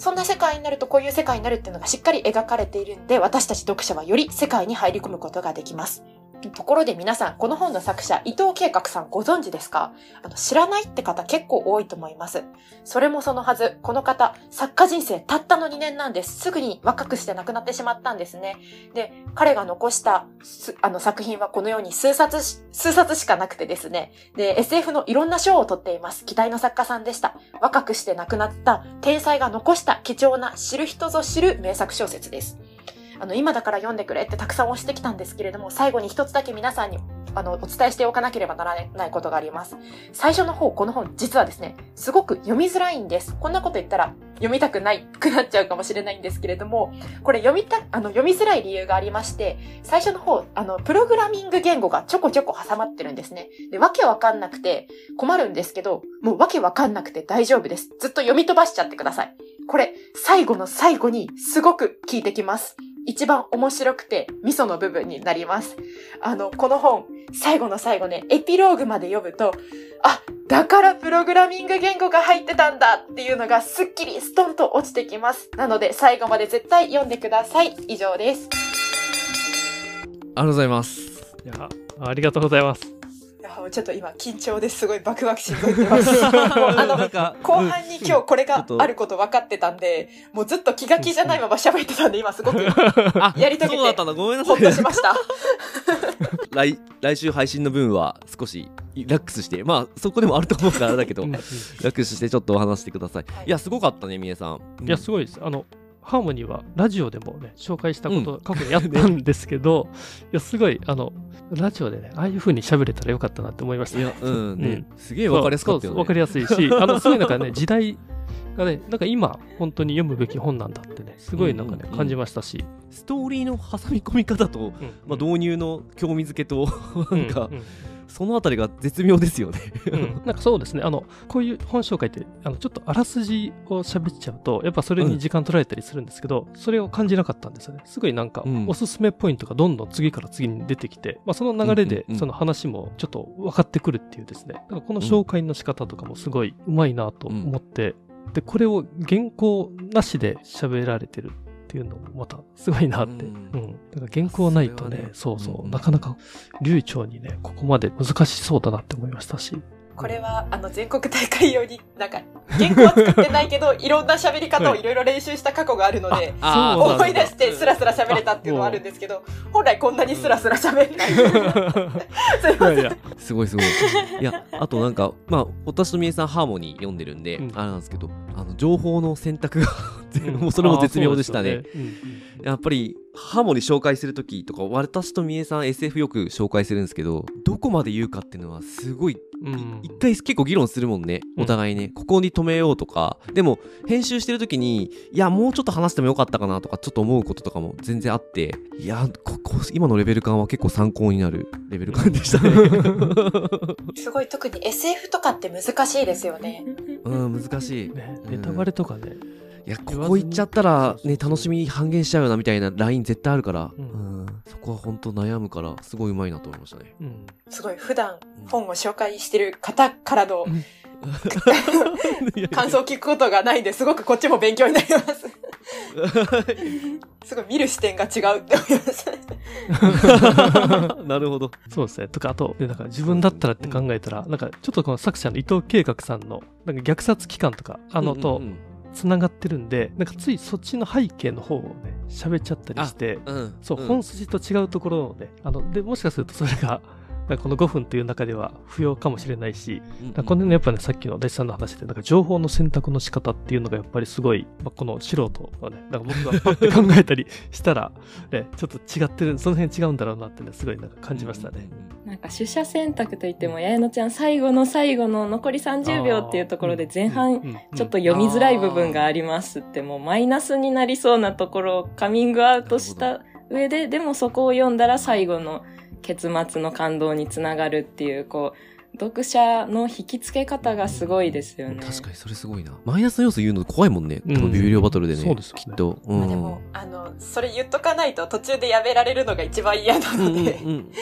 そんな世界になるとこういう世界になるっていうのがしっかり描かれているんで、私たち読者はより世界に入り込むことができます。ところで皆さん、この本の作者、伊藤計画さんご存知ですか？あの、知らないって方結構多いと思います。それもそのはず、この方、作家人生たったの2年なんです。すぐに若くして亡くなってしまったんですね。で、彼が残したあの作品はこのように数冊し、数冊しかなくてですね。で、SF のいろんな賞を取っています。期待の作家さんでした。若くして亡くなった天才が残した貴重な知る人ぞ知る名作小説です。あの、今だから読んでくれってたくさん押してきたんですけれども、最後に一つだけ皆さんに、あの、お伝えしておかなければならないことがあります。最初の方、この本、実はですね、すごく読みづらいんです。こんなこと言ったら、読みたくないくなっちゃうかもしれないんですけれども、これ読みた、あの、読みづらい理由がありまして、最初の方、あの、プログラミング言語がちょこちょこ挟まってるんですね。で、わけわかんなくて困るんですけど、もうわけわかんなくて大丈夫です。ずっと読み飛ばしちゃってください。これ、最後の最後にすごく効いてきます。一番面白くて味噌の部分になります。あの、この本、最後の最後ね、エピローグまで読むと、あ、だからプログラミング言語が入ってたんだっていうのがすっきりストンと落ちてきます。なので最後まで絶対読んでください。以上です。ありがとうございます。いや、ありがとうございます。ちょっと今緊張ですごいバクバクしてます。後半に今日これがあること分かってたんで、もうずっと気が気じゃないまま喋ってたんで、今すごく あやり遂げてほっい。としました。来来週配信の分は少しリラックスして、まあそこでもあると思うからあれだけど、うんリラックスしてちょっとお話してくださいいや、すごかったね、みえさん。いや、すごいです。あの、ハーモニーはラジオでもね、紹介したこと、うん過去にやったんですけど、いや、すごい、あの、ラジオでね、ああいう風に喋れたらよかったなって思いました。ね。いや、うん、ね、うん。すげえわかりやすかったよね。わかりやすいし、あの、すごいなんかね、時代がね、なんか今、本当に読むべき本なんだってね、すごいなんかね、感じましたし、ストーリーの挟み込み方と、うん。まあ、導入の興味づけと、なんか、そのあたりが絶妙ですよね。うん。なんかそうですね、あの、こういう本紹介って、あの、ちょっとあらすじを喋っちゃうと、やっぱそれに時間取られたりするんですけど、それを感じなかったんですよね。すごいなんかうん、おすすめポイントがどんどん次から次に出てきて、まあその流れでうんうんう、ん。その話もちょっと分かってくるっていうですね、だからこの紹介の仕方とかもすごいうまいなと思って、で、これを原稿なしで喋られてるっていうのもまたすごいなって。ううんん。だから原稿ないとね、ねそうそうう、んなかなか流暢にね、ここまで難しそうだなって思いましたし。これは、あの、全国大会用に、なんか、原稿は作ってないけど、いろんな喋り方をい。ろいろ練習した過去があるので、思い出してスラスラ喋れたっていうのはあるんですけど、本来こんなにスラスラ喋んない。すいません。いやいや、すごいすごい。いや、あとなんか、まあ、私とみえさんハーモニー読んでるんで、うん。あれなんですけど、あの、情報の選択が もうそれも絶妙でしたね。うですよね。やっぱり、ハーモニー紹介するときとか、私とみえさん SF よく紹介するんですけど、どこまで言うかっていうのはすごいうんうん一回結構議論するもんね、うんお互いね、ここに止めようとか、でも編集してる時に、いや、もうちょっと話してもよかったかなとか、ちょっと思うこととかも全然あって、いや、ここ今のレベル感は結構参考になるレベル感でしたね。すごい、特に SF とかって難しいですよね。うん、難しい。ねうんネタバレとかね、いや、ここ行っちゃったら、ね、楽しみ半減しちゃうよなみたいなライン絶対あるから、ううんん、そこは本当悩むから、すごいうまいなと思いましたね。うん。すごい、普段本を紹介してる方からの 感想を聞くことがないんで、すごくこっちも勉強になります。すごい見る視点が違うって思いました。なるほど。そうですね。とか、あと、でなんか自分だったらって考えたら、なんかちょっとこの作者の伊藤計画さんの、なんか虐殺期間とか、あのとうんうんつながってるんで、なんかついそっちの背景の方をね、喋っちゃったりして、うん、うん。そう、ん本筋と違うところをね、あの、で、もしかするとそれが、この5分という中では不要かもしれないし、このね、やっぱね、さっきの弟子さんの話で、なんか情報の選択の仕方っていうのがやっぱりすごい、まあ、この素人はね、なんか僕がパッて考えたりしたら、ね、ちょっと違ってる、その辺違うんだろうなってね、すごいなんか感じましたね。なんか取捨選択といっても、ややのちゃん最後の最後の残り30秒っていうところで前半ちょっと読みづらい部分がありますって、もうマイナスになりそうなところをカミングアウトした上で、でもそこを読んだら最後の結末の感動につながるっていう、こう、読者の引き付け方がすごいですよね。確かにそれすごいな。マイナスの要素言うの怖いもんね。うんこのビビリオバトルでね。そうですよねきっと。うんまあでも、あの、それ言っとかないと途中でやめられるのが一番嫌なうんうんので、うん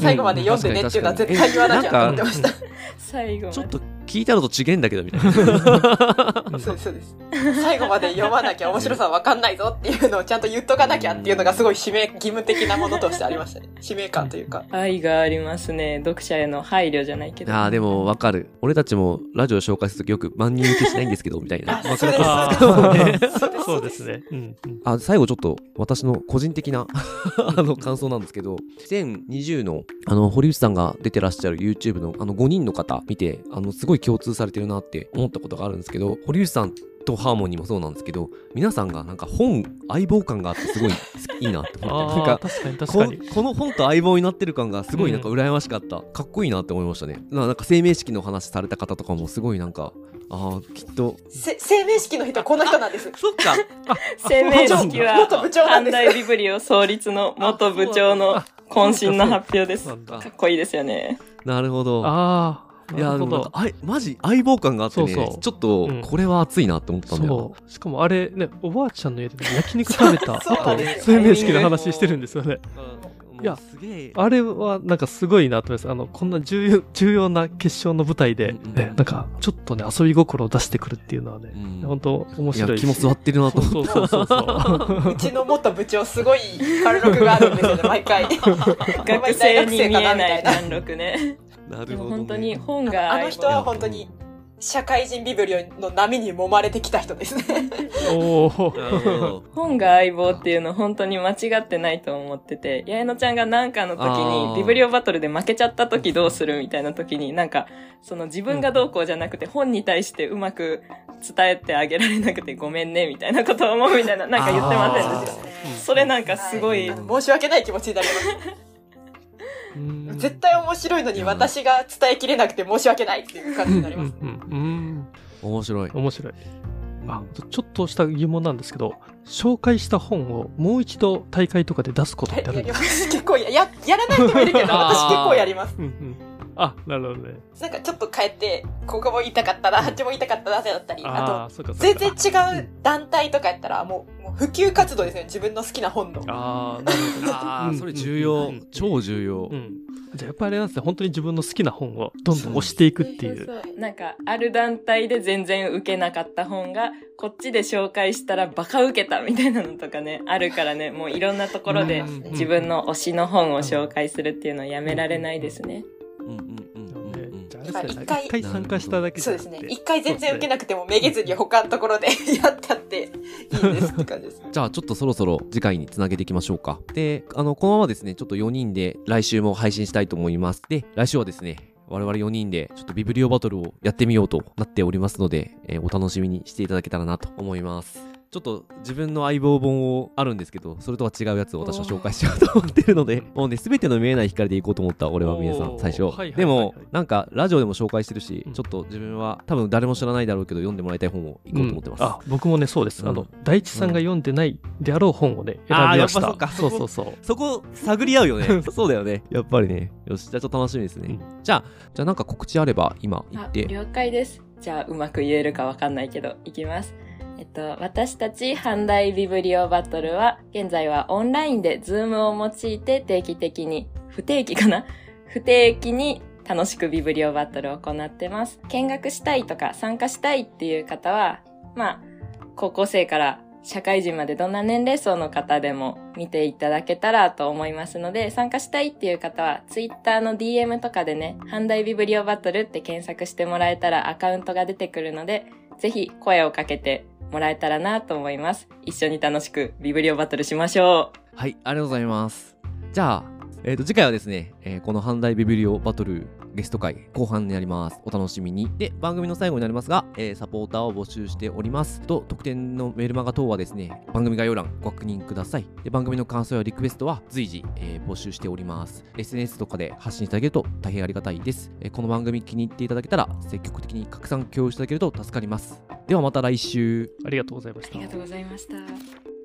最後まで読んでねっていうのは絶対言わなきゃと思ってました。最後まで。ちょっと聞いたのと違えんだけどみたいな。そうですそうです。最後まで読まなきゃ面白さわかんないぞっていうのをちゃんと言っとかなきゃっていうのがすごい使命、義務的なものとしてありましたね。使命感というか。愛がありますね。読者への配慮じゃないけど。ああ、でもわかる。俺たちもラジオ紹介するときよく万人受けしないんですけど、みたいな。あそうですあそうですそうですね。うんうんあ最後ちょっと私の個人的なあの感想なんですけど2020のあの堀内さんが出てらっしゃる YouTube のあの5人の方見てあのすごい共通されてるなって思ったことがあるんですけど堀内さんとハーモニーもそうなんですけど皆さんがなんか本相棒感があってすごい好きいいなって思ってなんかああ確かに確こかに。この本と相棒になってる感がすごいなんか羨ましかった、かっこいいなって思いましたね。ななんか生命式の話された方とかもすごいなんかああきっと。せ生命式の人この人なんです。そっか。生命式は元部長なんです阪大ビブリオ創立の元部長の渾身の発表です。かっこいいですよね。なるほど。ああいやなんかあいマジ相棒感があってねそうそう。ちょっとうん。これは熱いなって思ったんだよそう。しかもあれねおばあちゃんの家で焼肉食べた後生命式の話してるんですよね。いやもうすげえ。あれはなんかすごいなと思います。あのこんな重要重要な決勝の舞台で、うんうんねなんかちょっとね遊び心を出してくるっていうのはね、うん。本当面白いし気も座ってるなと思ってそうそうそうそう。うちの元部長すごい貫禄があるんですよね、毎回。学生に見えない貫禄ね。でもなるほど、ね、本当に本があの人は本当に社会人ビブリオの波に揉まれてきた人ですね。本が相棒っていうの本当に間違ってないと思ってて、八重野ちゃんがなんかの時にビブリオバトルで負けちゃった時どうするみたいな時になんか、その自分がどうこうじゃなくて本に対してうまく伝えてあげられなくてごめんねみたいなことを思うみたいななんか言ってませんでした？それなんかすごい、はい申し訳ない気持ちになります。うん。絶対面白いのに私が伝えきれなくて申し訳ないっていう感じになります。うんうんうん面白い。面白い。あちょっとした疑問なんですけど紹介した本をもう一度大会とかで出すことってあるんですか、結構や、や、やらない人もいるけど、私結構やります。うんうん、あなるほどね。なんかちょっと変えて、ここも言いたかったな、あっちも言いたかったなってだったり、ああと、全か然違う団体とかやったら、もう、もう普及活動ですね、自分の好きな本の。ああ なるほどうんああそれ重要、うん超重要、うん、じゃあやっぱりあれなんですね本当に自分の好きな本をどんどん押していくっていう。そうそうそう。なんか、ある団体で全然受けなかった本が、こっちで紹介したらバカ受けたみたいなのとかね、あるからね、もういろんなところでうん。自分の推しの本を紹介するっていうのはやめられないですね。一回一回参加しただけそうですね。一回全然受けなくてもめげずに他のところでやったっていいですって感じです。じゃあちょっとそろそろ次回につなげていきましょうか。で、あの、このままですね、ちょっと4人で来週も配信したいと思います。で、来週はですね、我々4人でちょっとビブリオバトルをやってみようとなっておりますので、えーお楽しみにしていただけたらなと思います。ちょっと自分の相棒本をあるんですけど、それとは違うやつを私は紹介しようと思ってるので、もうね、すべての見えない光でいこうと思った、俺は皆さん、最初。でも、なんか、ラジオでも紹介してるしう、んちょっと自分は、多分誰も知らないだろうけど、読んでもらいたい本をいこうと思ってます。うんあ僕もねそうです、うんあの大地さんが読んでないであろう本をね選びましたやっぱそそううかそうそう そこ探り合うよね。そうだよね。やっぱりね。よし、じゃあちょっと楽しみですね。うじゃあ、じゃあなんか告知あれば今言あって。了解です。じゃあ、うまく言えるかわかんないけど、いきます。えっと、私たち、阪大ビブリオバトルは、現在はオンラインでズームを用いて定期的に、不定期かな？不定期に楽しくビブリオバトルを行ってます。見学したいとか参加したいっていう方は、まあ、高校生から社会人までどんな年齢層の方でも見ていただけたらと思いますので、参加したいっていう方は、ツイッターの DM とかでね、阪大ビブリオバトルって検索してもらえたらアカウントが出てくるので、ぜひ声をかけてもらえたらなと思います。一緒に楽しくビブリオバトルしましょう。はい、ありがとうございます。じゃあ、えっ、と、次回はですね、えーこの阪大ビブリオバトルゲスト会後半になります。お楽しみに。で、番組の最後になりますが、えーサポーターを募集しております。と、特典のメールマガ等はですね、番組概要欄ご確認ください。で、番組の感想やリクエストは随時、えー募集しております。SNS とかで発信していただけると大変ありがたいです。えーこの番組気に入っていただけたら、積極的に拡散共有していただけると助かります。ではまた来週。ありがとうございましたありがとうございました。